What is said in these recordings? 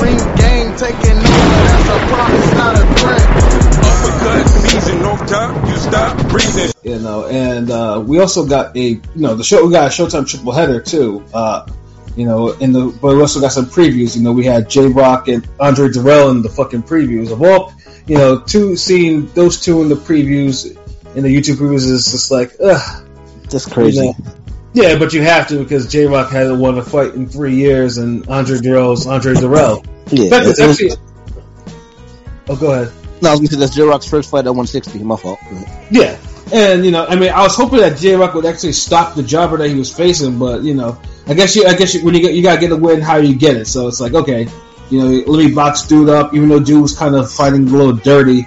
ring game taking over. That's a promise, not a threat. Uppercut season, no time, you stop breathing. You know, and uh, we also got a you know the show we got a Showtime triple header too. Uh, you know, in the but we also got some previews. You know, we had J Rock and Andre Dirrell in the fucking previews of all. You know, two seeing those two in the previews in the YouTube previews is just like ugh. Just crazy. You know? Yeah, but you have to because J Rock hasn't won a fight in three years, and Andre Dirrell's Andre Dirrell. Yeah, In it- it was- actually. Oh, go ahead. No, I was gonna say that's J Rock's first fight at 160. My fault. Yeah, and you know, I mean, I was hoping that J Rock would actually stop the jobber that he was facing, but you know, I guess you, I guess you, when you get, you gotta get a win, how you get it. So it's like, okay, you know, let me box dude up, even though dude was kind of fighting a little dirty,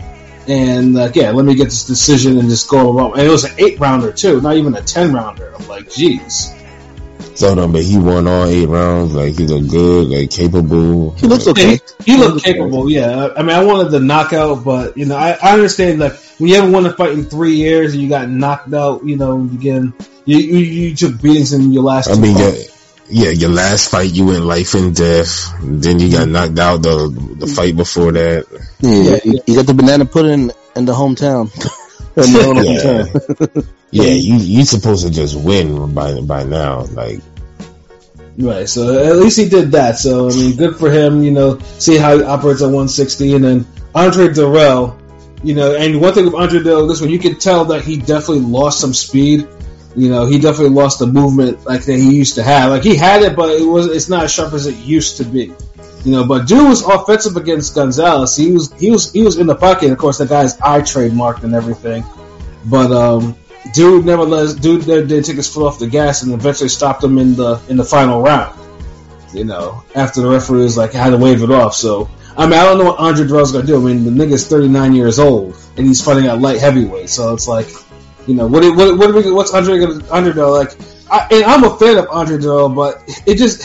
and like, yeah, let me get this decision and just go along. And it was an eight rounder too, not even a ten rounder. I'm like, jeez. So no, but he won all eight rounds. Like he looked good, like capable. He looks Yeah, okay. he, he looked capable, yeah. I mean, I wanted the knockout, but you know, I, I understand like when you haven't won a fight in three years and you got knocked out, you know, again, you you, you took beatings in your last. I two mean, fights. yeah, yeah, your last fight you went life and death. Then you got mm-hmm. knocked out the the mm-hmm. fight before that. Yeah, Yeah, you, you got the banana pudding in the hometown. in the Yeah. hometown. Yeah, you you supposed to just win by by now. Like Right, so at least he did that. So I mean, good for him. You know, see how he operates at 160, and then Andre Dirrell. You know, and one thing with Andre Dirrell, this one you can tell that he definitely lost some speed. You know, he definitely lost the movement like that he used to have. Like he had it, but it was it's not as sharp as it used to be. You know, but dude was offensive against Gonzalez. He was he was he was in the pocket. Of course, the guy's eye trademarked and everything. But um, dude never let dude did did take his foot off the gas and eventually stopped him in the in the final round. You know, after the referee was like had to wave it off. So I mean, I don't know what Andre Dirrell's gonna do. I mean, the nigga's 39 years old and he's fighting at light heavyweight. So it's like, you know, what what what we, what's Andre gonna Dirrell like? I, and I'm a fan of Andre Dirrell, but it just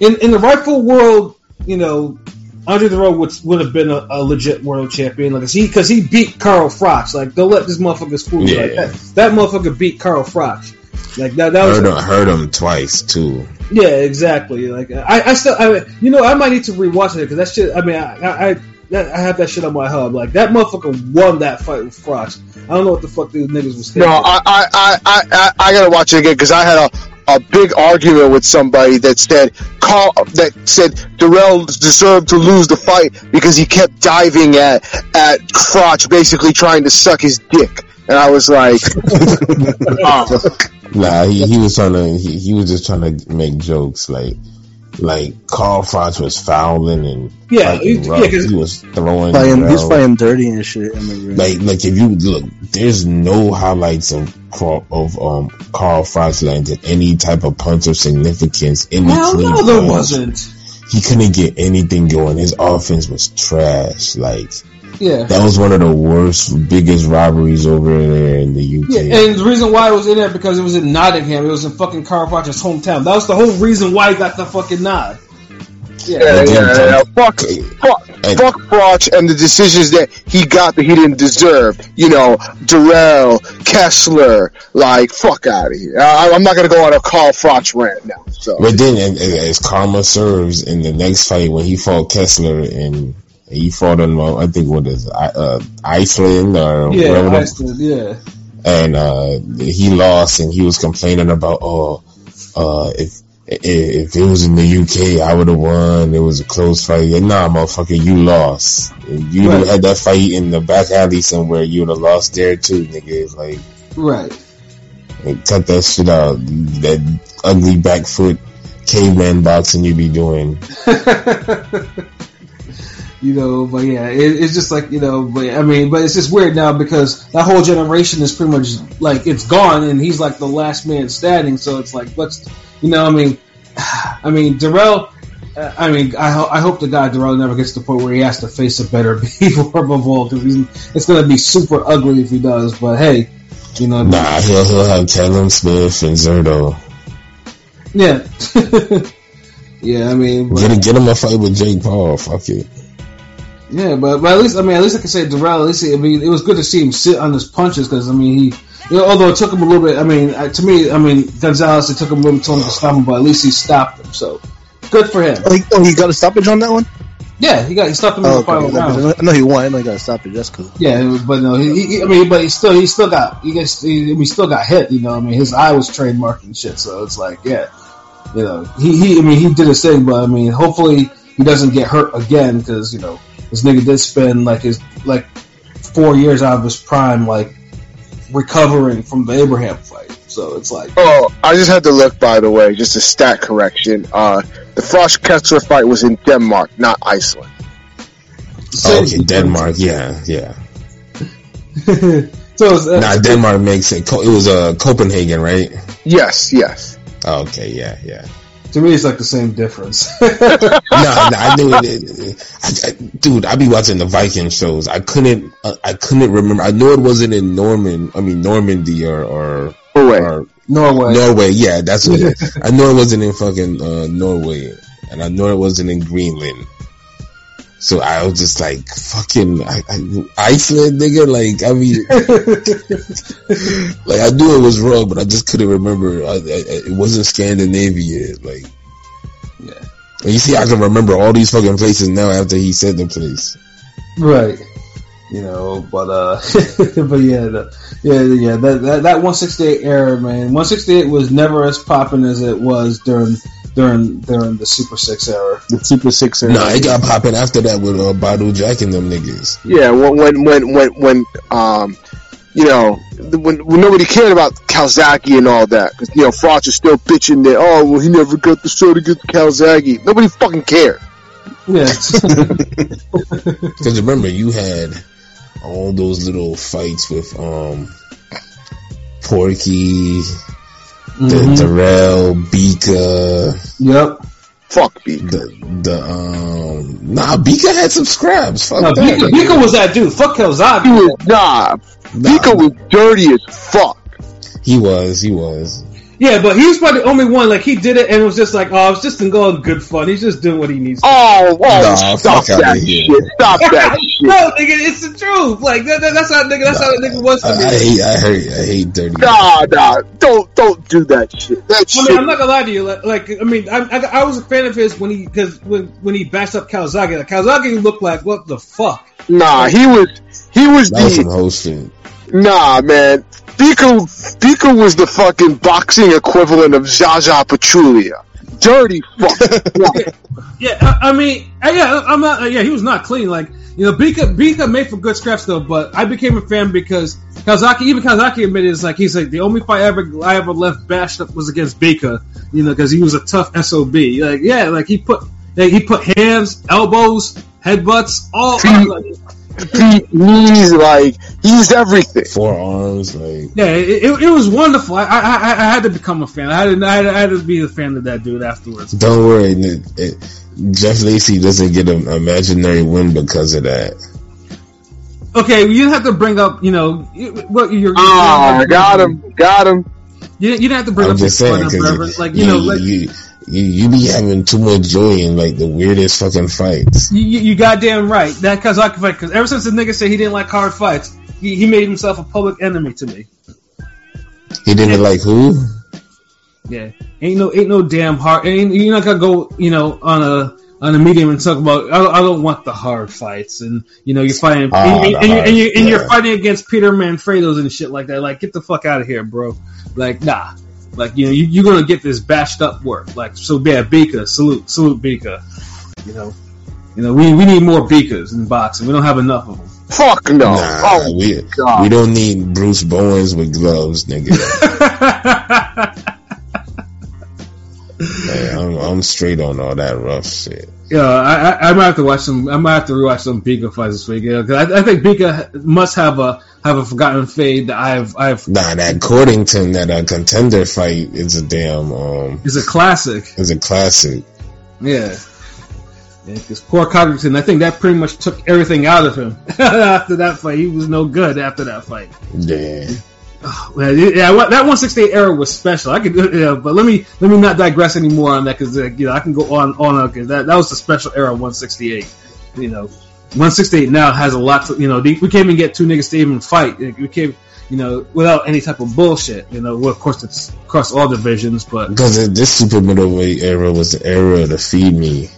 in in the rightful world, you know, Andre Dirrell would would have been a, a legit world champion, like 'cause he because he beat Carl Froch. Like, don't let this motherfucker fool you. Like that, that motherfucker beat Carl Froch. Like that. That was him, heard him twice too. yeah, exactly. Like I, I still, I, you know, I might need to rewatch it because that shit. I mean, I, I, that, I have that shit on my hub. Like that motherfucker won that fight with Froch. I don't know what the fuck these niggas was No, thinking. I, I, I, I, I, I gotta watch it again because I had a, a big argument with somebody that said Carl, that said Dirrell deserved to lose the fight because he kept diving at at Crotch, basically trying to suck his dick. And I was like, oh, Nah, he, he was trying to he, he was just trying to make jokes like like Carl Froch was fouling and Yeah, he- rough. yeah, 'cause- he was throwing Fighting, he's playing dirty and shit. I remember. Like, like if you look, there's no highlights of Carl, of um Carl Froch landed any type of punch of significance. Any Hell clean no, there punch. wasn't. He couldn't get anything going. His offense was trash. Like Yeah. that was one of the worst, biggest robberies over there in the UK. Yeah, and the reason why it was in there because it was in Nottingham. It was in fucking Carl Froch's hometown. That was the whole reason why he got the fucking nod. yeah, Yeah, yeah, yeah, yeah. fuck, Okay. fuck, And- fuck Crotch and the decisions that he got that he didn't deserve. You know, Dirrell, Kessler, like, fuck out of here. I, I'm not gonna go on a Carl Froch rant now. So. But then, and- and as karma serves, in the next fight when he fought Kessler and he fought in, uh, I think what is uh, Iceland or yeah, wherever the- Iceland, yeah. and uh, he lost, and he was complaining about, oh, uh, if if it was in the UK, I would have won. It was a close fight. Like, nah, motherfucker, you lost. If you Right. had that fight in the back alley somewhere, you would have lost there too, nigga. Like, Right. like, cut that shit out. That ugly back foot caveman boxing you be doing. you know, but yeah, it, it's just like you know, but I mean, but it's just weird now because that whole generation is pretty much like it's gone, and he's like the last man standing. So it's like, what's you know, I mean, I mean, Dirrell. uh, I mean, I, ho- I hope the guy Dirrell never gets to the point where he has to face a better form of all because it's going to be super ugly if he does. But hey, you know, Nah, he'll he'll have Callum Smith and Zurdo. yeah, yeah. I mean, but- Get him, get him a fight with Jake Paul. Fuck it. Yeah, but, but at least I mean at least I can say Dirrell. At least I mean it was good to see him sit on his punches because I mean he, you know, although it took him a little bit. I mean uh, to me, I mean Gonzalez it took him a little bit to stop him, but at least he stopped him. So good for him. oh, he, oh, he got a stoppage on that one. Yeah, he got he stopped him in Oh, the final okay. round. I know he won. I know he got a stoppage. That's cool. Yeah, but no, he, he, I mean, but he still he still got he gets he, I mean, he still got hit. You know, I mean, his eye was trademarked and shit. So it's like, yeah, you know, he, he I mean, he did his thing, but I mean, hopefully he doesn't get hurt again because you know this nigga did spend like his like four years out of his prime like recovering from the Abraham fight. So it's like, Oh, I just had to look, by the way, just a stat correction. Uh, the Froch Kessler fight was in Denmark, not Iceland. Oh, okay, Denmark. Yeah, yeah. so it's, uh, Nah, Denmark makes it. Co- It was uh, Copenhagen, right? Yes, yes. Oh, okay, yeah, yeah. To me, it's like the same difference. no, no, I knew it. I, I, dude, I be watching the Viking shows. I couldn't, uh, I couldn't remember. I know it wasn't in Norman. I mean Normandy or or, wait. or Norway. Norway. Yeah, that's what. it, I know it wasn't in fucking uh, Norway, and I know it wasn't in Greenland. So I was just like, fucking I, I, Iceland, nigga. Like, I mean, like I knew it was wrong, but I just couldn't remember. I, I, it wasn't Scandinavia. Like, Yeah. and you see, I can remember all these fucking places now after he said the place. Right. You know, but uh, but yeah, the, yeah, yeah. That, that that 168 era, man. 168 was never as popping as it was during during during the Super Six era. The Super Six. era. Nah, it got popping after that with uh, Badou Jack and them niggas. Yeah, when when when when, when um, you know, when, when nobody cared about Calzaghe and all that, because you know, Froch is still bitching that. Oh, well, he never got the show shot against Calzaghe. Nobody fucking cared. Yeah, Because remember, you had all those little fights with um Porky, the Mhm. Dirrell, Bika, yep. Fuck me. the the um nah Bika had some scraps. Fuck No, that. Bika, Bika was that dude. Fuck He was nah. Nah, Bika was dirty as fuck. he was, he was. Yeah, but he was probably the only one. Like he did it, and it was just like, oh, it's just in going good fun. He's just doing what he needs. to Oh, oh, Nah, stop fuck outta that here. shit. Stop that shit. No, nigga, it's the truth. Like that, that- that's how nigga. That's how that nigga was to I, me. I hate, I hate, I hate dirty. Nah, nah. Don't, don't do that shit. That I shit. mean, I'm not gonna lie to you. Like, like I mean, I, I, I was a fan of his when he because when when he bashed up Calzaghe. Like, Calzaghe looked like what the fuck. Nah, he was, he was That was some the, shit. nah, man. Bika, Bika was the fucking boxing equivalent of Zaza Pachulia. Dirty fuck. Yeah, I, I mean, uh, yeah, I'm not. uh, yeah, he was not clean. Like you know, Bika Bika made for good scraps though. But I became a fan because Calzaghe, even Calzaghe admitted, it's like he's like the only fight ever I ever left bashed up was against Bika. You know, because he was a tough sob. Like yeah, like he put like, he put hands, elbows, headbutts, all. like, Feet, knees, like, he used everything. Forearms, like Yeah, it, it, it was wonderful. I, I I I had to become a fan. I had to, I had to, I had to be a fan of that dude afterwards. don't worry. It, it, Jeff Lacy doesn't get an imaginary win because of that. Okay, you have to bring up, you know, you- what you're. Ah, got him, got him. You didn't, you didn't have to bring I'm up just his saying brother, because brother. like you know, like you, you you be having too much joy in like the weirdest fucking fights. you, you, you goddamn right. That Calzaghe fight, because ever since the nigga said he didn't like hard fights, he, he made himself a public enemy to me. He didn't like who? Yeah, ain't no ain't no damn hard. Ain't, you're not gonna go, you know, on a on a medium and talk about. I don't, I don't want the hard fights, and you know, you're fighting, Ah, and, the and, you- and, you, hard- and you're fighting against Peter Manfredo's and shit like that. Like, get the fuck out of here, bro. Like, nah. Like, you know, you, you're gonna get this bashed up work. Like, so yeah, Bika, salute, salute Bika. You know, you know, we we need more Bikas in boxing. We don't have enough of them. Fuck no. Nah, oh, we God. we don't need Bruce Bowens with gloves, nigga. Man, I'm, I'm straight on all that rough shit. Yeah, I, I, I might have to watch some. I might have to rewatch some Bika fights this week. Yeah, 'cause I, I think Bika must have a have a forgotten fade that I've I've Nah, that Codrington, that uh, contender fight is a damn um, is a classic. is a classic. Yeah, yeah. Because poor Codrington, I think that pretty much took everything out of him after that fight. He was no good after that fight. Yeah, Man, yeah, that 168 era was special. I could, yeah, but let me let me not digress anymore on that because uh, you know I can go on on because that that was the special era 168. You know, 168 now has a lot to you know. We can't even get two niggas to even fight. We can't you know without any type of bullshit. You know, well, of course it's across all divisions, but because this super middleweight era was the era to feed me.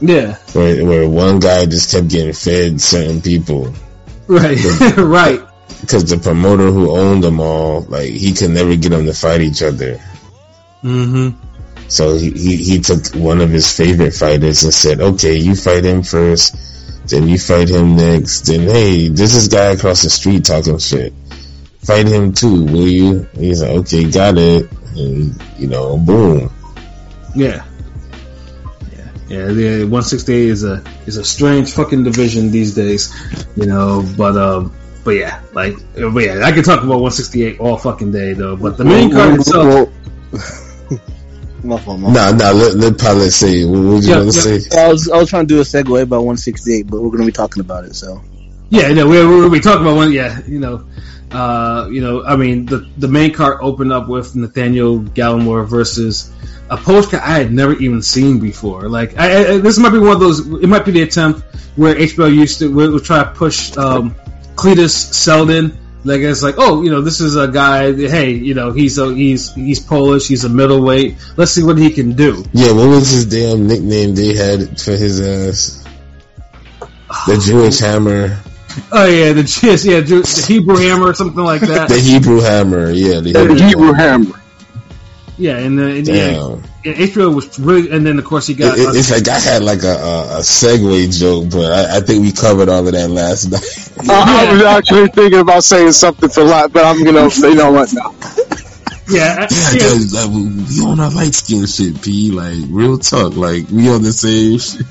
Yeah, where where one guy just kept getting fed certain people right, right. because the promoter who owned them all, like he could never get them to fight each other. hmm So he, he, he took one of his favorite fighters and said, okay, you fight him first, then you fight him next, then hey, this is guy across the street talking shit. Fight him too, will you? And he's like, okay, got it. And, you know, boom. Yeah. Yeah, yeah, the 168 is a is a strange fucking division these days, you know. But um, but yeah, like, but yeah, I could talk about 168 all fucking day though. But the main card itself, My fault, my. Nah, nah, let, let Pilot say, what would you Yeah, want to yeah. say? I was I was trying to do a segue about 168, but we're going to be talking about it. So yeah, no, we we we talk about one, yeah, you know, uh, you know, I mean, the the main card opened up with Nathaniel Gallimore versus a postcard I had never even seen before. Like, I, I, this might be one of those. It might be the attempt where HBO used to would, would try to push um, Cletus Seldon. Like it's like, oh, you know, this is a guy. Hey, you know, he's a he's he's Polish. He's a middleweight. Let's see what he can do. Yeah, what was his damn nickname they had for his ass? The Jewish Hammer. Oh yeah, the yes, yeah, Ju- the Hebrew Hammer or something like that. The Hebrew Hammer, yeah. The The Hebrew hammer. Yeah, and, uh, and yeah, Damn. yeah, was really, and then of course he got. It, it- uh, it's like I had like a, a, a segue joke, but I, I think we covered all of that last night. Uh, I was actually thinking about saying something for a lot, but I'm gonna you know what now. yeah, I- Yeah, yeah, cause like, uh, we we on our light skin shit, P. Like real talk, like we on the same shit.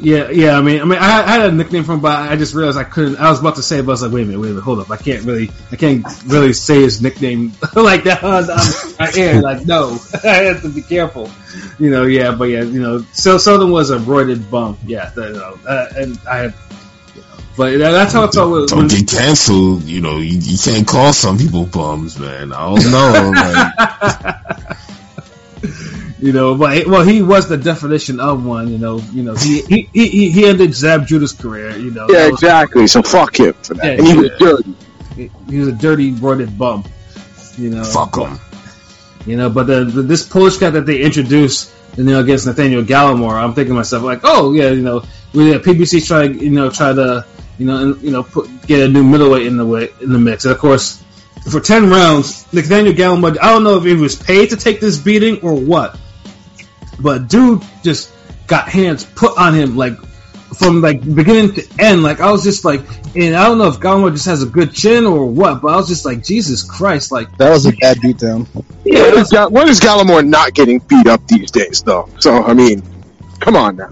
Yeah, yeah. I mean, I mean, I, I had a nickname from, him, but I just realized I couldn't. I was about to say, it, but I was like, wait a minute, wait a minute, hold up. I can't really, I can't really say his nickname like that on, on my air. Like, no, I have to be careful. You know, yeah, but yeah, you know, so Seldon was a roided bum. Yeah, you know, uh, and I had, but that's how I felt with, Don't get canceled. You know, you, you can't call some people bums, man. I don't know. Like, you know, but well, he was the definition of one. You know, you know, he he he, he ended Zab Judah's career. You know, Yeah, That was- exactly. So fuck him for that. Yeah, and he was yeah. dirty. he was a dirty, roided bum. You know, fuck him. You know, but the, the this Polish guy that they introduced, you know, against Nathaniel Gallimore, I'm thinking to myself like, oh yeah, you know, we uh, PBC try, you know, try to, you know, and, you know, put get a new middleweight in the way in the mix, and of course, for ten rounds, Nathaniel Gallimore, I don't know if he was paid to take this beating or what, but dude just got hands put on him like from like beginning to end. Like I was just like, and I don't know if Gallimore just has a good chin or what, but I was just like, Jesus Christ, like. that was a bad beatdown. Yeah, when is, Ga- when is Gallimore not getting beat up these days, though? So I mean, come on now.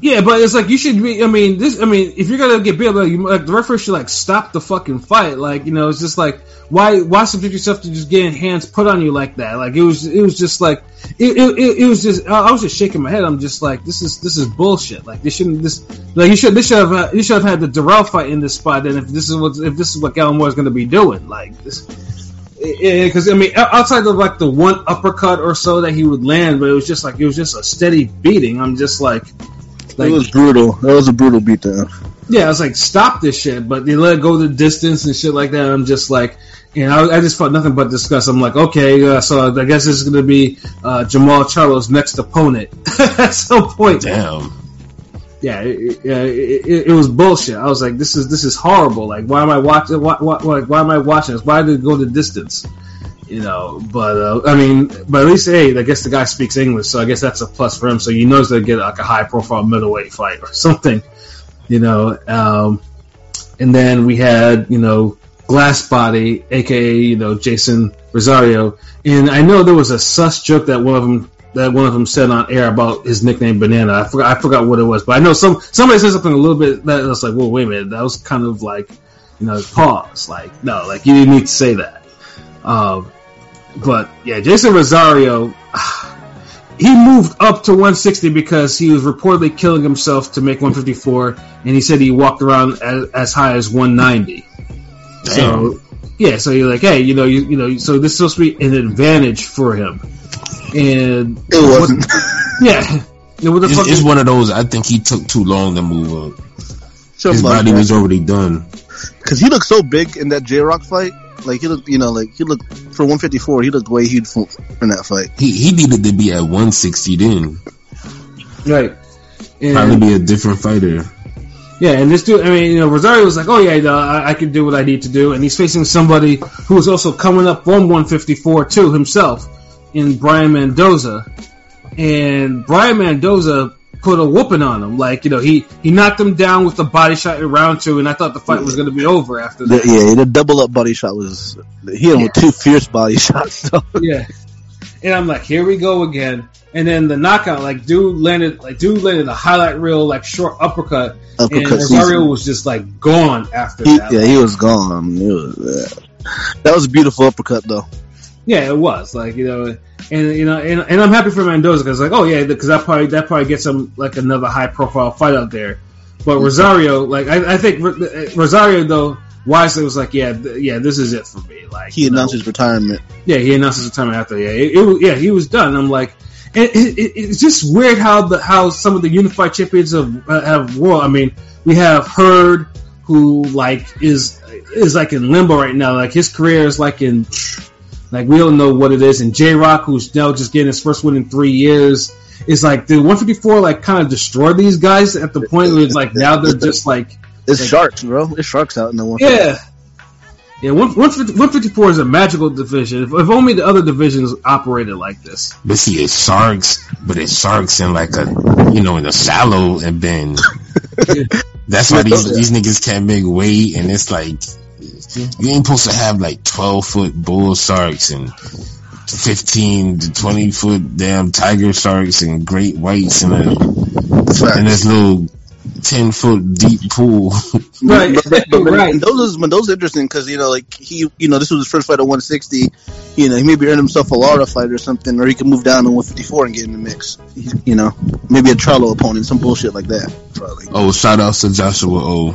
Yeah, but it's like you should be. I mean, this. I mean, if you're gonna get beat up, like, you, like the referee should like stop the fucking fight. Like, you know, it's just like why why subject yourself to just getting hands put on you like that? Like it was it was just like it it, it, was just I was just shaking my head. I'm just like this is this is bullshit. Like this shouldn't this like you should this should have you should have had the Dirrell fight in this spot. And if this is what if this is what Gallimore is gonna be doing, like this. Because I mean, outside of like the one uppercut or so that he would land, but it was just like it was just a steady beating. I'm just like, like it was brutal. That was a brutal beatdown. yeah, I was like, stop this shit. But they let it go the distance and shit like that. I'm just like, you know, I, I just felt nothing but disgust. I'm like, okay, uh, so I guess this is going to be uh, Jermall Charlo's next opponent at some point. Damn. Yeah, it, yeah, it, it, it was bullshit. I was like, this is this is horrible. Like, why am I watching? Why, why, why, why am I watching this? Why did it go the distance? You know, but uh, I mean, but at least hey, I guess the guy speaks English, so I guess that's a plus for him. So you know he's gonna get like a high profile middleweight fight or something. You know, um, and then we had you know Glass Body, aka you know Jason Rosario, and I know there was a sus joke that one of them that one of them said on air about his nickname Banana. I forgot I forgot what it was, but I know some somebody said something a little bit that was like, well, wait a minute, that was kind of like you know pause, like no, like you didn't need to say that. Um, but yeah, Jason Rosario. He moved up to 160 because he was reportedly killing himself to make 154, and he said he walked around as, as high as 190. So yeah, so you're like, hey, you know, you, you know, so this is supposed to be an advantage for him, and It wasn't. yeah, You know, what the It's, fuck? it's one of those. I think he took too long to move up. His Something like body that. was already done. Cause he looked so big in that J Rock fight. Like he looked, you know, like he looked for 154. He looked way huge for, in that fight. He he needed to be at 160 then. Right. And, Probably be a different fighter. yeah, and this dude, I mean, you know, Rosario was like, oh yeah, no, I, I can do what I need to do, and he's facing somebody who is also coming up from 154 too himself in Brian Mendoza, and Brian Mendoza put a whooping on him, like you know, he he knocked him down with the body shot in round two, and I thought the fight was going to be over after that. yeah, the double up body shot was he him with two fierce body shots. Though. Yeah. And I'm like, here we go again. And then the knockout, like dude landed, like dude landed a highlight reel, like short uppercut, and Uppercut Rosario was just like gone after He, that. yeah, he was gone. It was, yeah. That was a beautiful uppercut though. Yeah, it was like you know, and you know, and, and I'm happy for Mendoza because like, oh yeah, because that probably that probably gets him like another high profile fight out there. But Rosario, like I, I think Rosario though wisely was like, yeah, th- yeah, this is it for me. Like He you know, announced his retirement. Yeah, he announced his retirement after. Yeah, it, it, was- yeah, he was done. I'm like, it, it, it- it's just weird how the how some of the unified champions have uh, have world. I mean, we have Heard, who like is is like in limbo right now. Like his career is like in like we don't know what it is. And J Rock, who's now just getting his first win in three years, is like the 154 like kind of destroyed these guys at the point where it's like now they're just like It's Like- sharks, bro. It's sharks out in the one. yeah. Yeah, 150 154 is a magical division. If, if only the other divisions operated like this. But see, it's sharks, but it's sharks in like a, you know, in a shallow and then that's why these these niggas can't make weight, and it's like you ain't supposed to have like twelve foot bull sharks and fifteen to twenty foot damn tiger sharks and great whites in a in this little ten foot deep pool. Right, But, but right. Mendoza's Mendoza's interesting because you know, like he, you know, this was his first fight at 160. You know, he maybe earned himself a Lara fight or something, or he could move down to 154 and get in the mix. He, you know, maybe a Charlo opponent, some bullshit like that. Probably. oh, shout outs to Joshua O.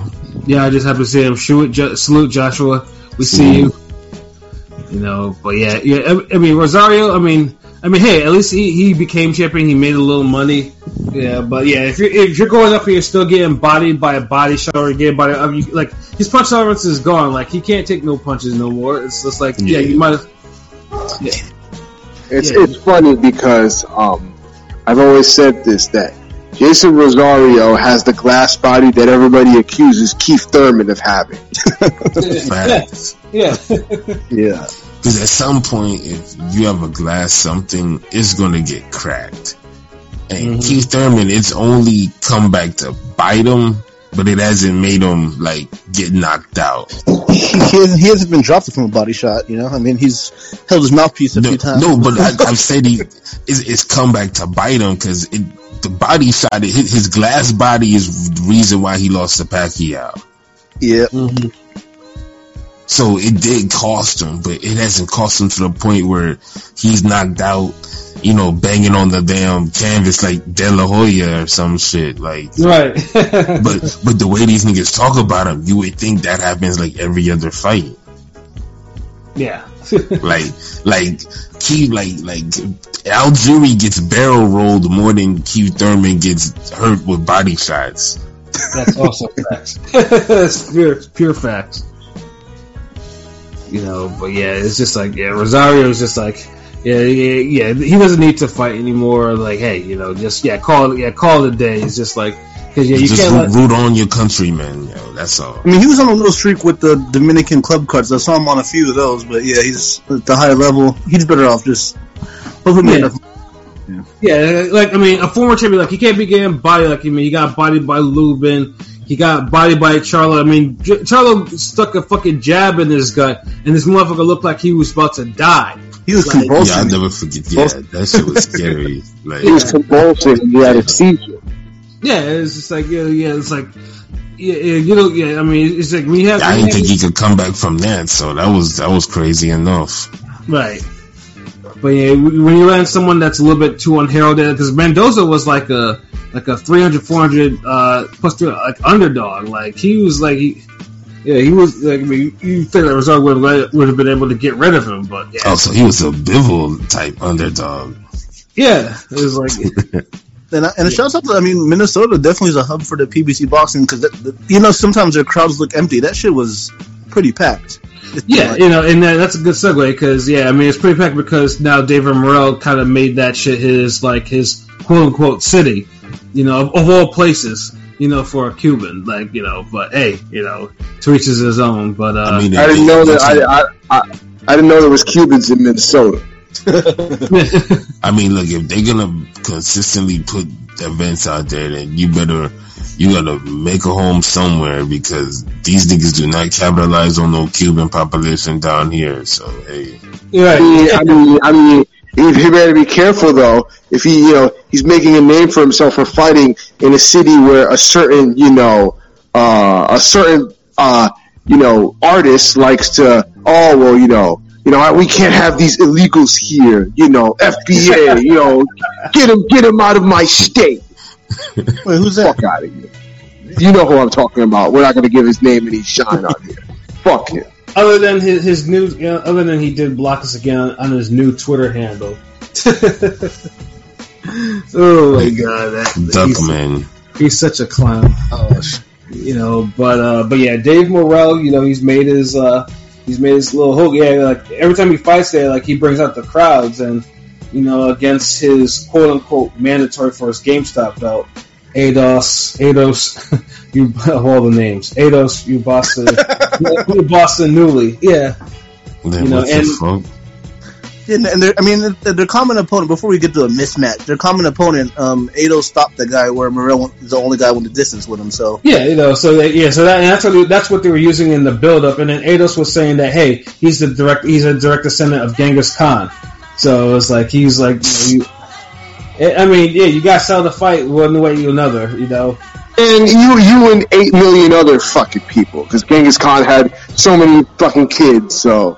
Yeah, I just have to say, I'm sure, jo- salute Joshua. We see you. You know, but yeah, yeah. I, I mean, Rosario. I mean, I mean, hey, at least he, he became champion. He made a little money. Yeah, but yeah, if you're if you're going up here, still getting bodied by a body shot or getting body, I mean, like his punch tolerance is gone. Like he can't take no punches no more. It's just like yeah, Yeah. you might. have It's Yeah. it's funny because um, I've always said this that Jason Rosario has the glass body that everybody accuses Keith Thurman of having. Facts. Yeah, Yeah. Because at some point, if you have a glass something, it's gonna get cracked. And mm-hmm. Keith Thurman, it's only come back to bite him, but it hasn't made him like get knocked out. He, he, hasn't, been dropped from a body shot. You know, I mean, he's held his mouthpiece a No, few times. no but I, I've said he it's, it's come back to bite him because the body side, his, his glass body is the reason why he lost to Pacquiao. yeah. Mm-hmm. So it did cost him, but it hasn't cost him to the point where he's knocked out, you know, banging on the damn canvas like De La Hoya or some shit. Like, right. but but the way these niggas talk about him, you would think that happens like every other fight. yeah. Like like keep like like Algieri gets barrel rolled more than Keith Thurman gets hurt with body shots. That's also facts. That's pure, pure facts. You know, but yeah, it's just like yeah, Rosario is just like yeah, yeah, yeah. He doesn't need to fight anymore. Like, hey, you know, just yeah, call it, yeah, call it a day. It's just like because yeah, you Just can't root, let, root on your countrymen, yo. That's all. I mean, he was on a little streak with the Dominican club cards. I saw him on a few of those, but yeah, he's at the high level. He's better off just hopefully Yeah. enough. yeah, like I mean, a former champion, like he can't be getting body. Like I mean, he got bodied by Lubin. He got bodied by Charlo. I mean, J- Charlo stuck a fucking jab in his gut, and this motherfucker looked like he was about to die. He was Like- convulsing. Yeah, I'll never forget. Yeah, that shit was scary. Like, He was convulsing. He had a seizure. Yeah, it's just like yeah, yeah, it's like yeah, yeah you know, yeah. I mean, it's like we have, I didn't think he could come back from that. So that was that was crazy enough. right. But yeah, when you land someone that's a little bit too unheralded, because Mendoza was like a like a 300, 400 uh, plus two, like underdog. Like he was like he, yeah, he was like I mean, you think that Rosario would have would have been able to get rid of him, but yeah, Oh, so he was a Bivol type underdog. yeah, it was like And, I, and a shout out to, I mean, Minnesota definitely is a hub for the PBC boxing because, you know, sometimes their crowds look empty. That shit was pretty packed. Yeah, you know, and that, that's a good segue because yeah, I mean it's pretty packed because now David Morrell kind of made that shit his like his quote unquote city, You know, of, of all places, you know, for a Cuban, like you know. But hey, you know, to each is his own. But uh, I mean, I didn't know that. I, I, I, I didn't know there was Cubans in Minnesota. I mean, look, if they're gonna consistently put events out there, then you better you gotta make a home somewhere because these niggas do not capitalize on no Cuban population down here. So hey, yeah, I mean, I mean, I mean, he, he better be careful though. If he, you know, he's making a name for himself for fighting in a city where a certain, you know, uh, a certain, uh, you know, artist likes to. Oh well, you know, you know, we can't have these illegals here. You know, FBA. you know, get him, get him out of my state. Wait, who's that? Fuck out of here. You know who I'm talking about. We're not gonna give his name any shine on here. Fuck him. Other than his, his new, you know, other than he did block us again on his new Twitter handle. oh my god, that he's, Duckman. he's such a clown. Oh, you know. But uh, but yeah, Dave Morrell, you know, he's made his uh, he's made his little hook. Yeah, like every time he fights there, like he brings out the crowds, and you know, against his quote unquote mandatory for his GameStop belt, Aidos, Aidos, you of all the names, Aidos, you Boston, you Boston Newly, yeah. Then You know, what and- Yeah, and I mean, their, their common opponent. Before we get to a mismatch, their common opponent, um, Ado stopped the guy where Morrell is the only guy with the distance with him. So Yeah, you know, so that, yeah, so that, and that's what they- that's what they were using in the build up, and then Aidos was saying that hey, he's the direct, he's a direct descendant of Genghis Khan, so it's like he's like, you know, you, I mean, yeah, you got to sell the fight one way or another, you know. And you, you and eight million other fucking people, because Genghis Khan had so many fucking kids. So,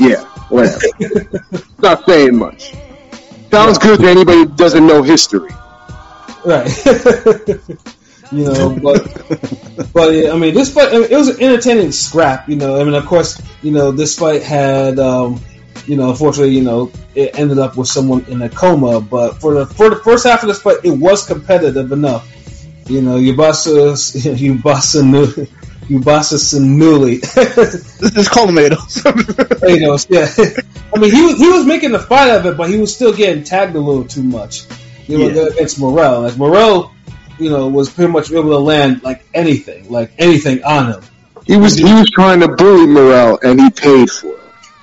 yeah, whatever. Not saying much. Sounds good to anybody who doesn't know history. Right. you know, but but I mean, this fight I mean, it was an entertaining scrap. You know, I mean, of course, you know, this fight had, um, you know, unfortunately, you know, it ended up with someone in a coma. But for the for the first half of this fight, it was competitive enough. You know, Yubasa Yubasa Nu- Yubasa Sanuli. just call him Ado. Thanos, yeah. I mean, he was, he was making the fight of it, but he was still getting tagged a little too much. You know, Yeah. against Morrell. Like Morrell, you know, was pretty much able to land like anything, like anything on him. He was he was trying to bully Morrell, and he paid for it.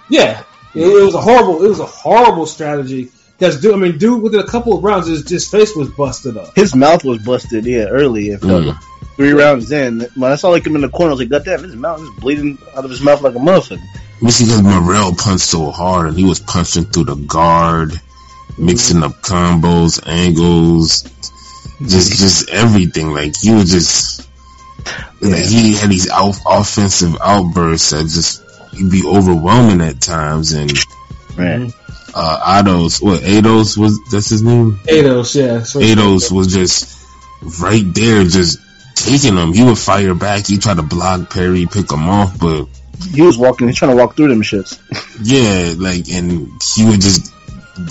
Yeah, it, it was a horrible, it was a horrible strategy. Because dude, I mean, dude, within a couple of rounds, his, his face was busted up. His mouth was busted. Yeah, early. It felt Mm. Three rounds in. When I saw like him in the corner, I was like, "God damn, his mouth is bleeding out of his mouth like a motherfucker." It's because Morrell punched so hard and he was punching through the guard, mixing up combos, angles, just just everything. Like he was just like he had these out, offensive outbursts that just he'd be overwhelming at times. And Right. uh, Aidos, what Aidos was that's his name? Aidos, yeah. Aidos was just right there, just taking them. He would fire back. He tried to block Perry, pick him off, but He was walking. He's trying to walk through them shits. Yeah, like, and he would just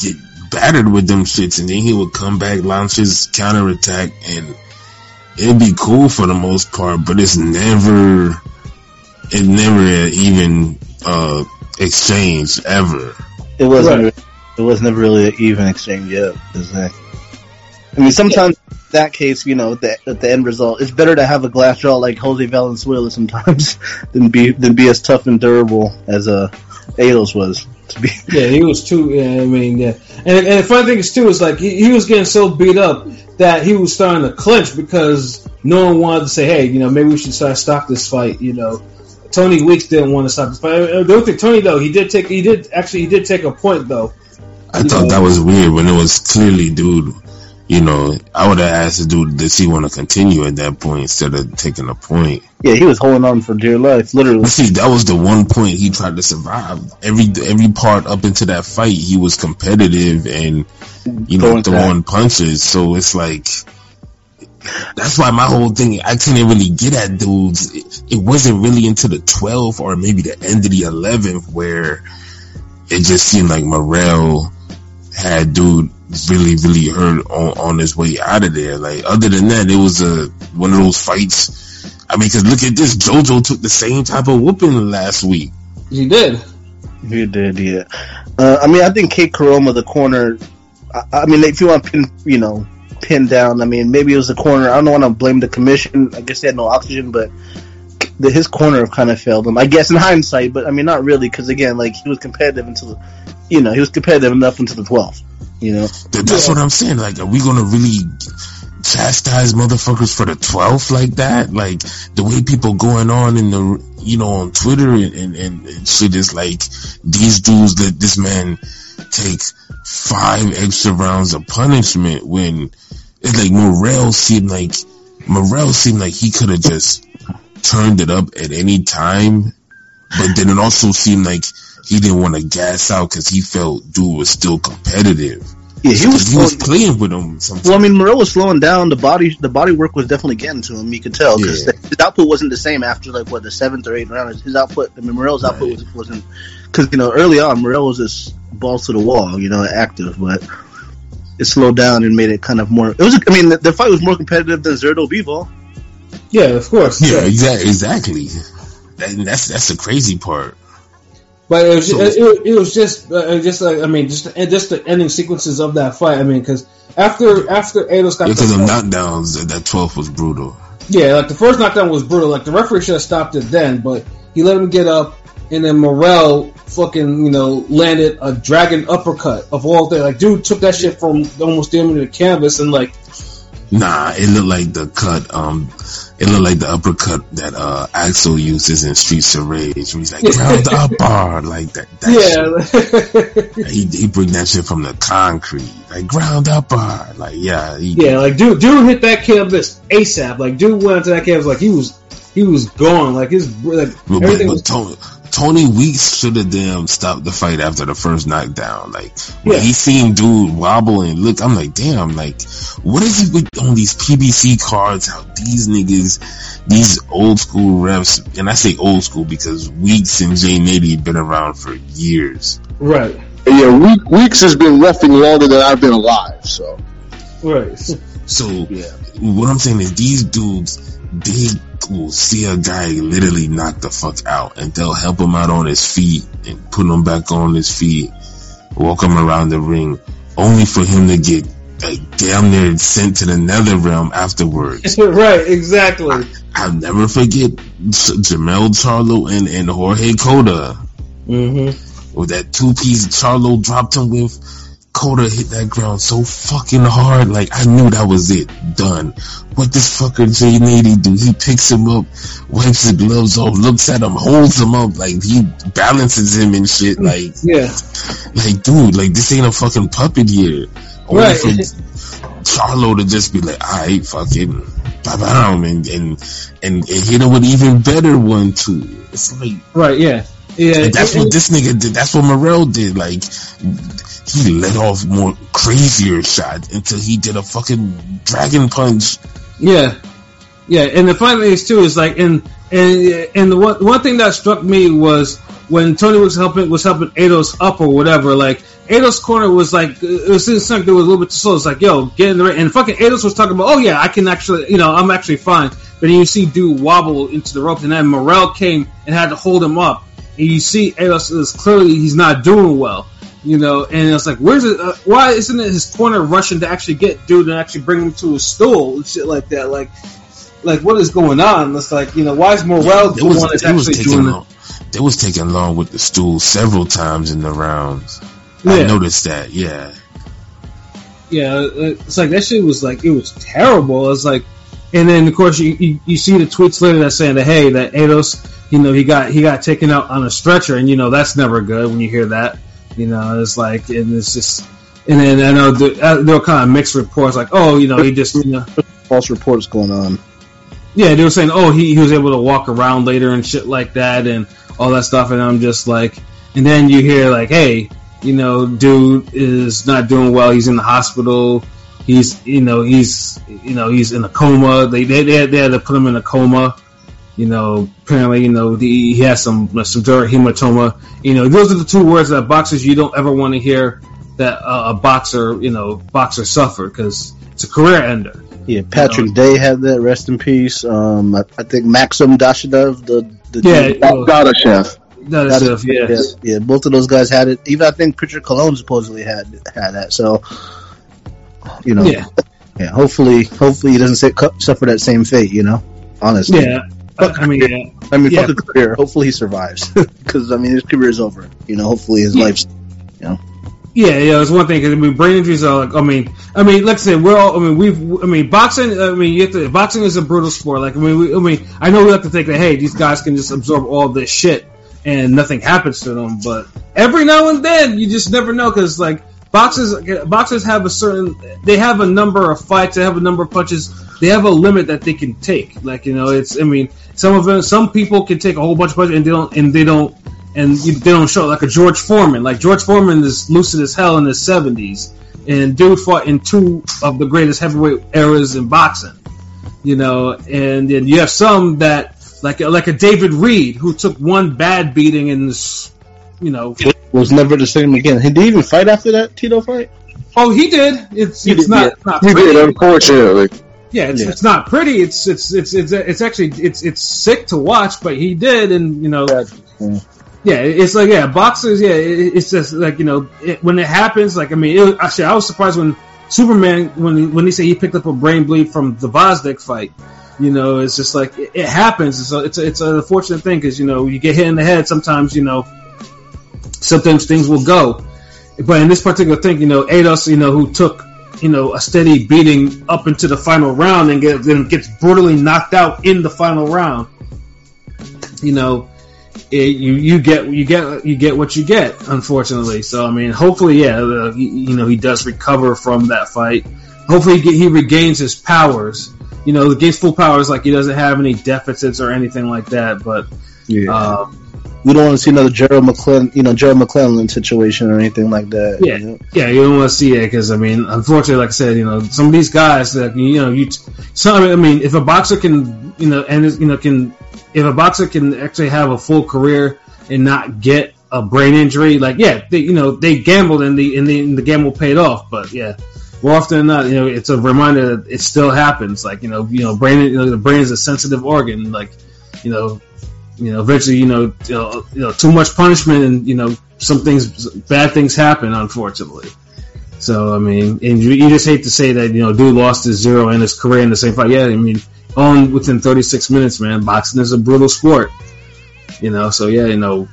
get battered with them shits, and then he would come back, launch his counterattack, and it'd be cool for the most part, but it's never, it never even, uh, exchange ever. It wasn't. Right. It was never really an even exchange yet. Exactly. I mean, sometimes in that case, you know, the, at the end result, it's better to have a glass jaw like Jose Valenzuela sometimes than be than be as tough and durable as uh, Aidos was. To be Yeah, he was too. Yeah, I mean, yeah. And, and the funny thing is too is like he, he was getting so beat up that he was starting to clinch because no one wanted to say, "Hey, you know, maybe we should start stop this fight." You know, Tony Weeks didn't want to stop this fight. I don't think Tony though. He did take. He did actually. He did take a point though. I You thought know. that was weird when it was clearly, dude, you know, I would have asked the dude, does he want to continue at that point instead of taking a point? yeah, he was holding on for dear life, literally. But see, that was the one point he tried to survive. Every every part up into that fight, he was competitive and you know Throwing throwing punches. So it's like that's why my whole thing I couldn't really get at dudes. It, it wasn't really into the 12th or maybe the end of the 11th where it just seemed like Morrell had dude really really hurt on, on his way out of there. Like other than that, it was a one of those fights. I mean, because look at this, JoJo took the same type of whooping last week. He did. He did, yeah. Uh, I mean, I think Kate Karoma, the corner. I, I mean, if you want to pin, you know, pinned down. I mean, maybe it was the corner. I don't want to blame the commission. I guess they had no oxygen, but the, his corner kind of failed him. I guess in hindsight, but I mean, not really, because again, like he was competitive until, the, you know, he was competitive enough until the 12th. You know, Th- That's what I'm saying. Like, are we gonna really chastise motherfuckers for the 12th like that? Like, the way people going on in the, you know, on Twitter and, and, and, shit is like, these dudes that this man take five extra rounds of punishment when it's like Morrell seemed like, Morrell seemed like he could have just turned it up at any time, but then it also seemed like he didn't want to gas out because he felt dude was still competitive. yeah, he was. He was playing with him. Sometimes. well, I mean, Morrell was slowing down. The body, the body work was definitely getting to him. You could tell because Yeah. his output wasn't the same after like what the seventh or eighth round. His output, I mean, Morrell's output Right. was, wasn't because you know early on Morrell was just balls to the wall, you know, active, but it slowed down and made it kind of more. It was, I mean, the, the fight was more competitive than Zurdo Bivol. Yeah, of course. yeah, exactly. Exactly. That, that's that's the crazy part. But it was, it, it, was just, uh, just like I mean, just and just the ending sequences of that fight. I mean, because after after Aidos got Because the of knockdowns, that- 12th was brutal. yeah, like the first knockdown was brutal. Like the referee should have stopped it then, but he let him get up, and then Morrell fucking you know landed a dragon uppercut of all things. Like dude took that shit from almost damn near the canvas and like Nah, it looked like the cut. Um, it looked like the uppercut that uh Axel uses in Streets of Rage. Where he's like ground up bar like that. that yeah. shit. he he bring that shit from the concrete, like ground up bar. Like yeah, he, Yeah, like dude, dude hit that canvas ASAP. Like dude went to that canvas like he was he was gone. Like his like But, but, everything but was Tony, Tony Weeks should have damn stopped the fight after the first knockdown. Like when Yeah. he seen dude wobbling. look, I'm like, damn, like what is it with on these PBC cards? How these niggas, these old school refs, and I say old school because Weeks and Jay Nady been around for years. right, Yeah, Week, Weeks has been refing longer than I've been alive. So right. So yeah. what I'm saying is these dudes, they will see a guy literally knock the fuck out, and they'll help him out on his feet and put him back on his feet, walk him around the ring, only for him to get like damn near sent to the nether realm afterwards. right, exactly. I'll never forget J- Jermell Charlo and, and Jorge Cota Mm-hmm. with that two piece Charlo dropped him with. Cota hit that ground so fucking hard, like I knew that was it, done. What this fucker Jay Nady do? He picks him up, wipes his gloves off, looks at him, holds him up, like he balances him and shit. Like, Yeah, like dude, like this ain't a fucking puppet here. Only Right. for Charlo to just be like, alright, fucking, bam, and and and and hit him with even better one too. It's like right. Yeah, yeah. and that's and- what this nigga did. That's what Morrell did. Like he let off more crazier shots until he did a fucking dragon punch. Yeah, yeah, and the funny thing is too is like, and and and the one one thing that struck me was when Tony was helping was helping Aidos up or whatever. Like Aidos' corner was like it was like there was a little bit too slow. It's like, yo, get in the ring. And fucking Aidos was talking about, oh yeah, I can actually, you know, I'm actually fine. But then you see dude wobble into the rope, and then Morrell came and had to hold him up. And you see Aidos is clearly he's not doing well. You know, and it's like, where's it? Uh, why isn't it his corner rushing to actually get dude and actually bring him to a stool and shit like that? Like, like what is going on? It's like, you know, why is Morrell It the was, one that's actually doing it? long. They was taking long with the stool several times in the rounds. Yeah. I noticed that. Yeah, Yeah, it's like that shit was like it was terrible. It's like, and then of course you, you, you see the tweets later that saying that hey that Aidos, you know he got he got taken out on a stretcher, and you know that's never good when you hear that. You know it's like and it's just. And then I know the, uh, there were kind of mixed reports, like, oh, you know, he just, you know, False reports going on. Yeah, they were saying, oh, he, he was able to walk around later and shit like that and all that stuff. And I'm just like, and then you hear like, hey, you know, dude is not doing well. He's in the hospital. He's, you know, he's, you know, he's in a coma. They, they, they, had, they had to put him in a coma. You know, apparently, you know, the, he has some, some hematoma. You know, those are the two words that boxers you don't ever want to hear that uh, a boxer, you know, boxer suffer because it's a career ender. Yeah, Patrick Day had that. Rest in peace. Um, I, I think Maxim Dadashev, the the Yeah, dude- well, Got a chef. that is, that is- yeah. yeah, yeah, both of those guys had it. Even I think Richard Colón supposedly had had that. So, you know, Yeah. Yeah, hopefully, hopefully he doesn't say, suffer that same fate. You know, honestly. Yeah, I mean, yeah. I mean, Yeah. fuck a career. Hopefully he survives because I mean his career is over. You know, hopefully his Yeah. life's. Yeah, yeah, it's one thing. 'cause, I mean, brain injuries are like. I mean, I mean, like I said, we're all. I mean, we've. I mean, boxing. I mean, you have to. Boxing is a brutal sport. Like, I mean, we, I mean, I know we have to think that hey, these guys can just absorb all this shit and nothing happens to them. But every now and then, you just never know because like boxers, boxers have a certain. They have a number of fights. They have a number of punches. They have a limit that they can take. Like, you know, it's. I mean, some of them. Some people can take a whole bunch of punches and they don't. And they don't and they don't show like a George Foreman. Like George Foreman is lucid as hell in his seventies, and dude fought in two of the greatest heavyweight eras in boxing. You know, and then you have some that like like a David Reid who took one bad beating and you know, Was never the same again. Did he even fight after that Tito fight? oh he did. It's He it's did, not, not He pretty. did, unfortunately. Yeah, it's, Yeah. it's not pretty. It's it's it's it's it's actually it's it's sick to watch, but he did, and you know, Yeah. yeah, it's like yeah, boxers. Yeah, it, it's just like you know it, when it happens. Like I mean, it, was- actually, I was surprised when Superman when he, when he said he picked up a brain bleed from the Vosnik fight. You know, it's just like it, it happens. It's a, it's a, it's an unfortunate thing because you know you get hit in the head. Sometimes you know, sometimes things will go. But in this particular thing, you know, Aidos, you know, who took you know a steady beating up into the final round and get, then gets brutally knocked out in the final round. You know, it, you you get you get you get what you get, unfortunately. So I mean, hopefully, yeah, uh, you, you know, he does recover from that fight. Hopefully, he, get, he regains his powers. You know, gains full powers, like he doesn't have any deficits or anything like that. But Yeah. um, we don't want to see another Gerald McClellan, you know, Gerald McClellan situation or anything like that. Yeah. you know? Yeah, you don't want to see it because I mean, unfortunately, like I said, you know, some of these guys that you know, you some I mean, if a boxer can, you know, and you know, can if a boxer can actually have a full career and not get a brain injury, like yeah, they you know they gambled and the and the, and the gamble paid off, but yeah. More often than not, you know, it's a reminder that it still happens. Like, you know, you know, brain, you know, the brain is a sensitive organ. Like, you know, you know, eventually, you know, you know, you know, too much punishment, and you know, some things, bad things happen, unfortunately. So I mean, and you, you just hate to say that you know, dude lost his zero and his career in the same fight. Yeah, I mean, on within 36 minutes, man. Boxing is a brutal sport, you know. So yeah, you know,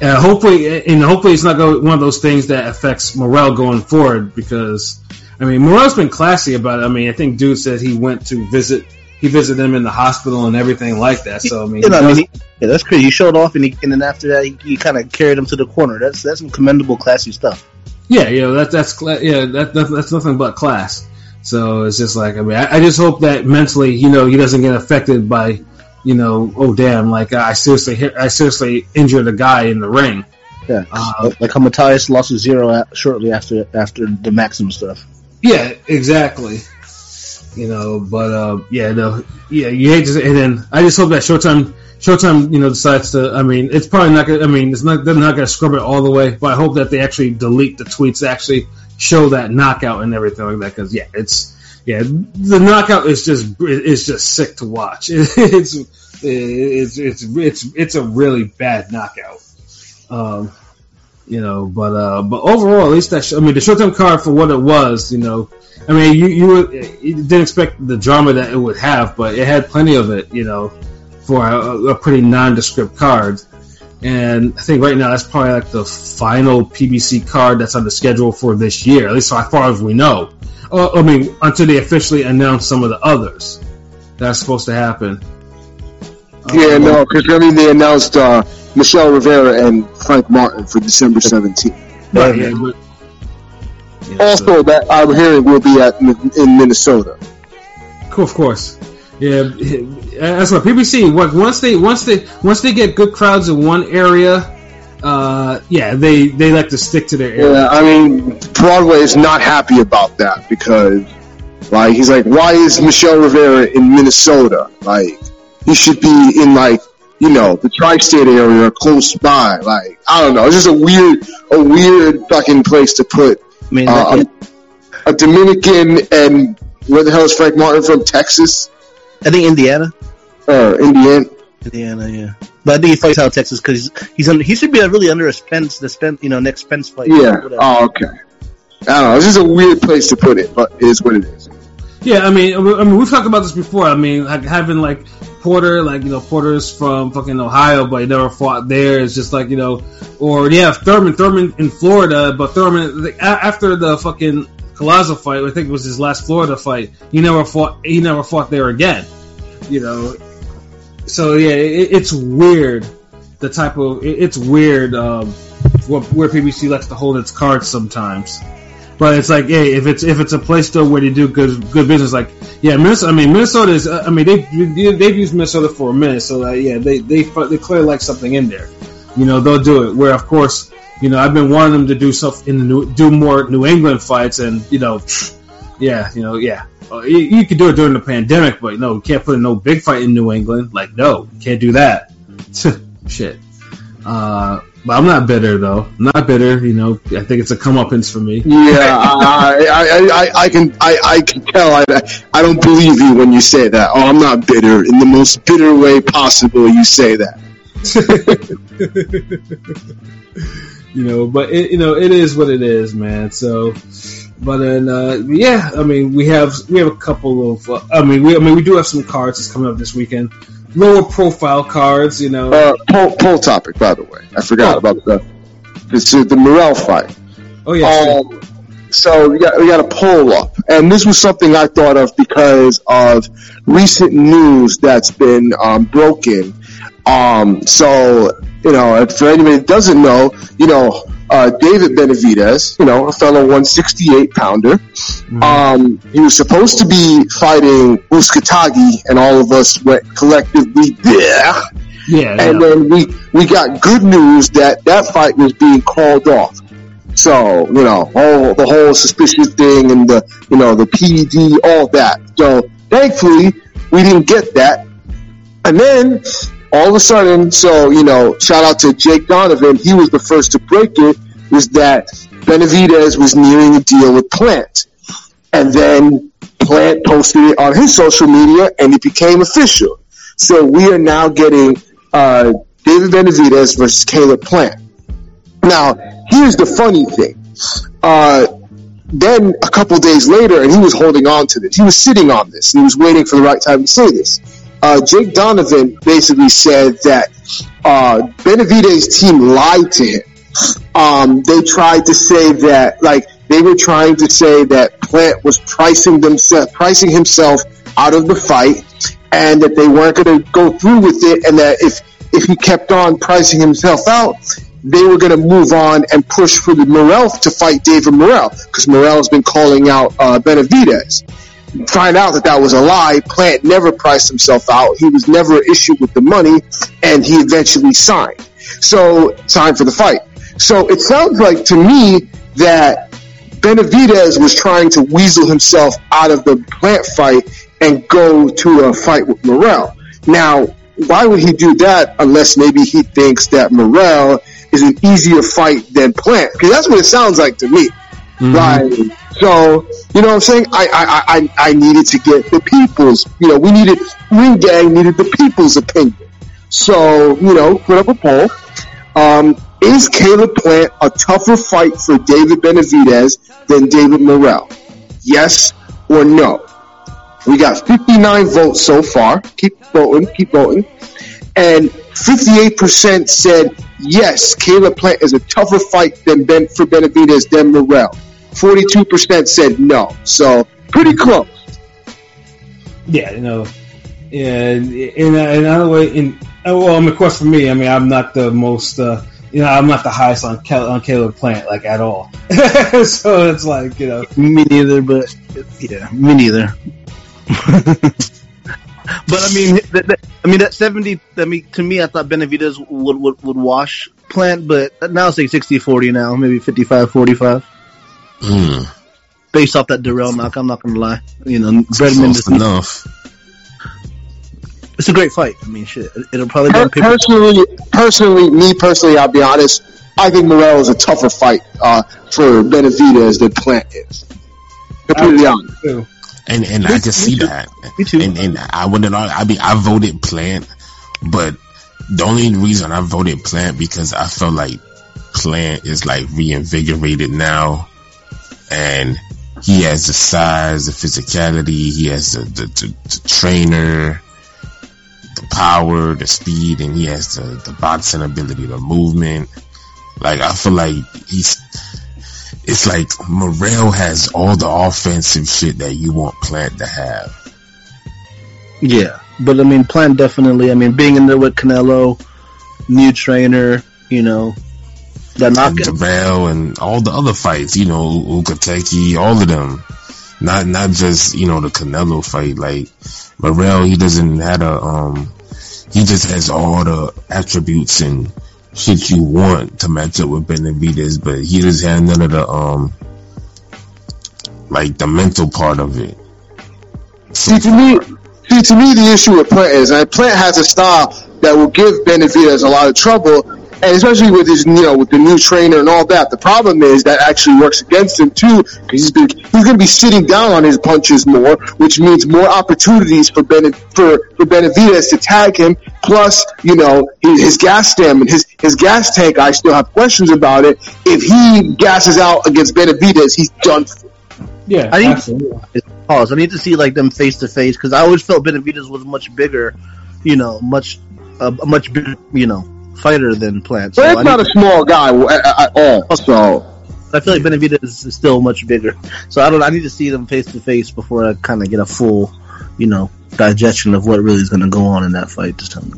uh, hopefully, and hopefully, it's not go, one of those things that affects Morrell going forward because. I mean, Morrell's been classy about it. I mean, I think dude said he went to visit, he visited him in the hospital and everything like that. So I mean, You know, I mean, he, yeah, that's crazy. He showed off, and, he, and then after that, he, he kind of carried him to the corner. That's that's some commendable, classy stuff. Yeah, yeah, that, that's yeah, that, that that's nothing but class. So it's just like I mean, I, I just hope that mentally, you know, he doesn't get affected by, you know, oh damn, like I seriously hit, I seriously injured a guy in the ring. Yeah, Uh, like how Matías lost his zero a- shortly after after the Maxim stuff. Yeah, exactly. You know, but uh, yeah, no, yeah, you hate to and then I just hope that Showtime, Showtime, you know, decides to. I mean, it's probably not. Gonna, I mean, it's not. They're not going to scrub it all the way, but I hope that they actually delete the tweets, actually show that knockout and everything like that. Because yeah, it's yeah, the knockout is just it's just sick to watch. It's it's it's it's it's a really bad knockout. Um, you know, but uh, but overall, at least that sh- I mean, the Showtime card for what it was, you know, I mean, you you, you didn't expect the drama that it would have, but it had plenty of it, you know, for a, a pretty nondescript card. And I think right now that's probably like the final PBC card that's on the schedule for this year, at least so far as we know. Uh, I mean, until they officially announce some of the others that's supposed to happen. Yeah, Um, no, because I mean they announced uh, Michel Rivera and Frank Martin for December 17th. Right, yeah, but, yeah, so- Also, that I'm hearing will be at in Minnesota. Cool, of course. Yeah, that's what PBC. What once they once they once they get good crowds in one area, uh, yeah, they they like to stick to their area. Yeah, I mean Broadway is not happy about that because, like, he's like, why is Michel Rivera in Minnesota? Like, he should be in like, you know, the tri-state area or close by. Like, I don't know, it's just a weird, a weird fucking place to put I mean, uh, a, a Dominican and where the hell is Frank Martin from? Texas I think Indiana, or Indiana? Indiana, yeah. But I think he fights out of Texas because he's, he's under, he should be really under a Spence, the Spence, you know, next Spence fight. Yeah. Oh, okay. I don't know. It's just a weird place to put it, but it is what it is. Yeah, I mean, I mean, we've talked about this before. I mean, like having like Porter, like you know, Porter's from fucking Ohio, but he never fought there. It's just like you know, or yeah, Thurman, Thurman in Florida, but Thurman after the fucking Collazo fight, I think it was his last Florida fight. He never fought. He never fought there again. You know, so yeah, it, it's weird. The type of it, it's weird um, what, where PBC likes to hold its cards sometimes. But it's like, hey, if it's if it's a place still where they do good good business, like yeah, Minnesota. I mean, Minnesota is. uh, I mean, they they've used Minnesota for a minute, so uh, yeah, they they they clearly like something in there. You know, they'll do it. Where of course, you know, I've been wanting them to do stuff in the new, do more New England fights, and you know, yeah, you know, yeah. Uh, you, you could do it during the pandemic, but no, you can't put no big fight in New England. Like, no, you can't do that. Shit. Uh, but I'm not bitter though. I'm not bitter. You know, I think it's a comeuppance for me. Yeah, I, I, I, I can, I, I can tell. I, I don't believe you when you say that. Oh, I'm not bitter. In the most bitter way possible, you say that. you know, but it, you know, it is what it is, man. So, but then, uh, yeah, I mean, we have we have a couple of, uh, I mean, we I mean, we do have some cards that's coming up this weekend. Lower profile cards, you know. Uh, poll, poll topic, by the way. I forgot about the, it's the Morrell fight. oh yeah. Um, so we got we got a poll up, and this was something I thought of because of recent news that's been um, broken. Um, so you know, if for anybody that doesn't know, you know, uh, David Benavidez, you know, a fellow 168 pounder. Um, he was supposed to be fighting Uzcategui, and all of us went collectively there. yeah, And yeah. then we we got good news that that fight was being called off. So you know, all the whole suspicious thing and the you know the PED, all that. So thankfully, we didn't get that. And then all of a sudden, so you know, shout out to Jake Donovan. He was the first to break it. Was that Benavidez was nearing a deal with Plant, and then Plant posted it on his social media, and it became official. So we are now getting uh, David Benavidez versus Caleb Plant. Now, here's the funny thing. Uh, then a couple days later, and he was holding on to this. He was sitting on this, he was waiting for the right time to say this. Uh, Jake Donovan basically said that uh, Benavidez' team lied to him. Um, they tried to say that, like, they were trying to say that Plant was pricing themselves, pricing himself out of the fight, and that they weren't going to go through with it, and that if if he kept on pricing himself out, they were going to move on and push for the Morrell to fight David Morrell because Morrell has been calling out uh, Benavidez. Find out that that was a lie. Plant never priced himself out. He was never issued with the money, and he eventually signed. So signed for the fight. So it sounds like to me that Benavidez was trying to weasel himself out of the Plant fight and go to a fight with Morrell. Now, why would he do that unless maybe he thinks that Morrell is an easier fight than Plant? Because that's what it sounds like to me. Right. So, you know what I'm saying? I, I, I, I needed to get the people's, you know, we needed, Ring Gang needed the people's opinion. So, you know, put up a poll. Um, is Caleb Plant a tougher fight for David Benavidez than David Morrell? Yes or no? We got 59 votes so far. Keep voting, keep voting. And 58% said yes, Caleb Plant is a tougher fight than Ben for Benavidez than Morrell. 42% said no. So pretty close. Yeah, you know, and in another way, in well, I of course, for me, I mean, I'm not the most, uh, you know, I'm not the highest on Cal- on Caleb Plant like at all. so it's like, you know, Me neither, but yeah, me neither. but I mean, that, that, I mean that seventy. I mean, to me, I thought Benavidez would would, would wash Plant, but now it's like 60-40 now, maybe 55-45. Hmm. Based off that Dirrell knock, I'm not gonna lie. You know, Bredman Close just, enough. It's a great fight. I mean, shit, it'll probably be Per- on personally, personally, me personally, I'll be honest. I think Morrell is a tougher fight uh, for Benavidez than Plant is. Completely honest. too. And and I can see that. Me too. And and I wouldn't. I mean, I voted Plant, but the only reason I voted Plant because I felt like Plant is like reinvigorated now, and he has the size, the physicality, he has the, the, the, the trainer, the power, the speed, and he has the, the boxing ability, the movement. Like I feel like he's it's like Morrell has all the offensive shit that you want Plant to have. Yeah, but I mean, Plant definitely. I mean, being in there with Canelo, new trainer, you know, that knockout. Dirrell and all the other fights, you know, Uzcategui, all of them. Not not just, you know, the Canelo fight. Like Morrell, he doesn't have a um he just has all the attributes and shit you want to match up with Benavidez, but he doesn't have none of the um like the mental part of it. See, to me, see, to me, the issue with Plant is, and Plant has a style that will give Benavidez a lot of trouble, and especially with his, you know, with the new trainer and all that. The problem is that actually works against him too, because he's been, he's going to be sitting down on his punches more, which means more opportunities for ben, for for Benavidez to tag him. Plus, you know, his, his gas stamina, his his gas tank. I still have questions about it. If he gasses out against Benavidez, he's done. For. Yeah, I think- absolutely. Pause. I need to see like them face to face because I always felt Benavidez was much bigger, you know, much a, a much bigger, you know, fighter than Plant. So I, Plant's not a small guy at, at all. So. I feel like Benavidez is still much bigger. So I don't. I need to see them face to face before I kind of get a full, you know, digestion of what really is going to go on in that fight this time.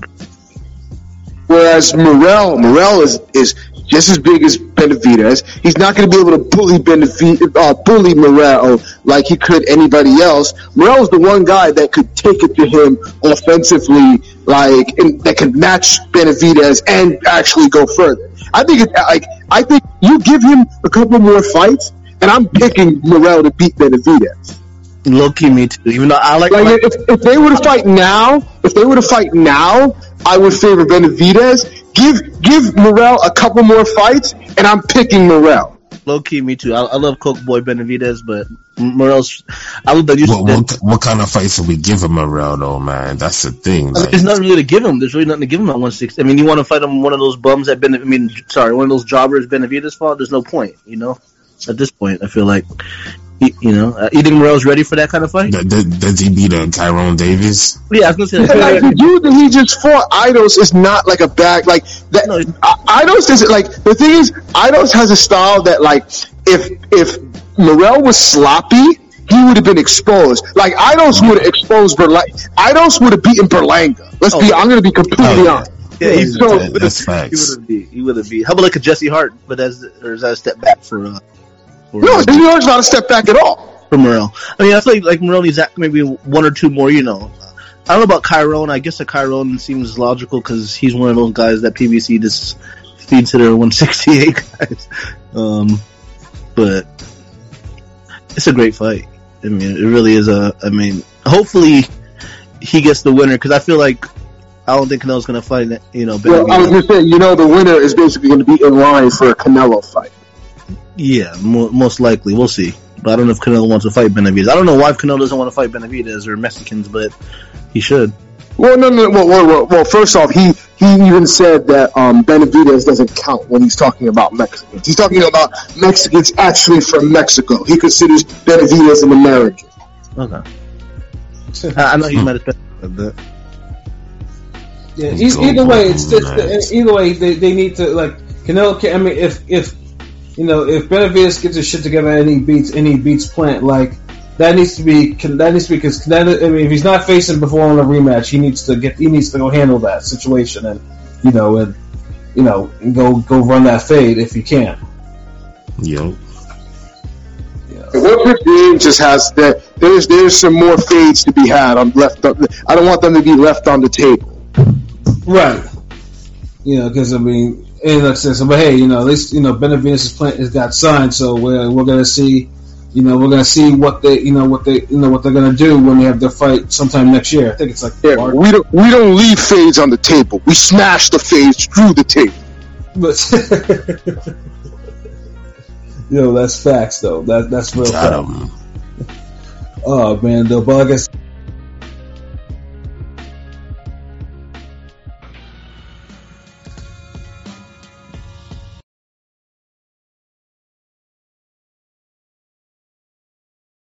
Whereas Morrell, Morrell is is just as big as Benavidez. He's not going to be able to bully Benavidez, uh, bully Morrell like he could anybody else. Morrell's the one guy that could take it to him offensively, like and that could match Benavidez and actually go further. I think it, like I think you give him a couple more fights, and I'm picking Morrell to beat Benavidez. Low key, me too. Even though I like, Like if, if they were to fight now, if they were to fight now, I would favor Benavidez. Give give Morrell a couple more fights, and I'm picking Morrell. low key, me too. I, I love Coke Boy Benavidez, but Morrell's. I love that you. What, what what kind of fights will we give him Morrell though, man? That's the thing. Like, There's nothing really to give him. There's really nothing to give him at 160. I mean, you want to fight him one of those bums that Ben. I mean, sorry, one of those jobbers Benavidez fought. There's no point, you know. At this point, I feel like, he, you know, uh, you think Morrell's ready for that kind of fight? d- d- does he beat a Kyrone Davis? Yeah, I was gonna say. And, like the dude that he just fought, Aidos, is not like a bag. Like that. No. I- Aidos is like the thing is, Aidos has a style that like if if Morrell was sloppy. He would have been exposed. Like Aidos would have exposed Berlanga. Aidos would have beaten Berlanga. Let's Oh, be. I'm going to be completely Oh, yeah. honest. Yeah, he's So- That- that's He facts. would have beat. He would have beat. How about like a Jesse Hart? But as or is that a step back for? Uh, for No, New York's not a step back at all. for Morrell. I mean, I feel like like Morrell needs that maybe one or two more. You know, I don't know about Kyrone. I guess a Kyrone seems logical because he's one of those guys that PBC just feeds to their 168 guys. Um, but it's a great fight. I mean, it really is a. I mean, hopefully he gets the winner because I feel like I don't think Canelo's going to fight. You know, Well, I was Benavidez. going to say, you know, the winner is basically going to be in line for a Canelo fight. Yeah, mo- most likely. We'll see. But I don't know if Canelo wants to fight Benavidez. I don't know why Canelo doesn't want to fight Benavidez or Mexicans, but he should. Well, no, no. Well, well, well, well first off, he he even said that um, Benavidez doesn't count when he's talking about Mexicans. He's talking about Mexicans actually from Mexico. He considers Benavidez an American. Okay. I, I know you might have said that. Yeah, Let's go, either way, it's, it's either way they, they need to like Canelo. Can, I mean, if if you know if Benavidez gets his shit together and he beats and he beats Plant, like that needs to be that needs to be because I mean if he's not facing before on a rematch, he needs to get he needs to go handle that situation and you know and you know and go go run that fade if he can. Yo, What game just has that? There's there's some more fades to be had. I'm left. I don't want them to be left on the table. Right. You know, because I mean, and like I said, so, but hey, you know, at least you know Benavidez' plant has got signed, so we're we're gonna see, you know, we're gonna see what they, you know, what they, you know, what they're gonna do when they have their fight sometime next year. I think it's like Yeah, March. we don't we don't leave fades on the table. We smash the fades through the table. but you know, that's facts though. That that's real got facts. him. Oh man, though, but I guess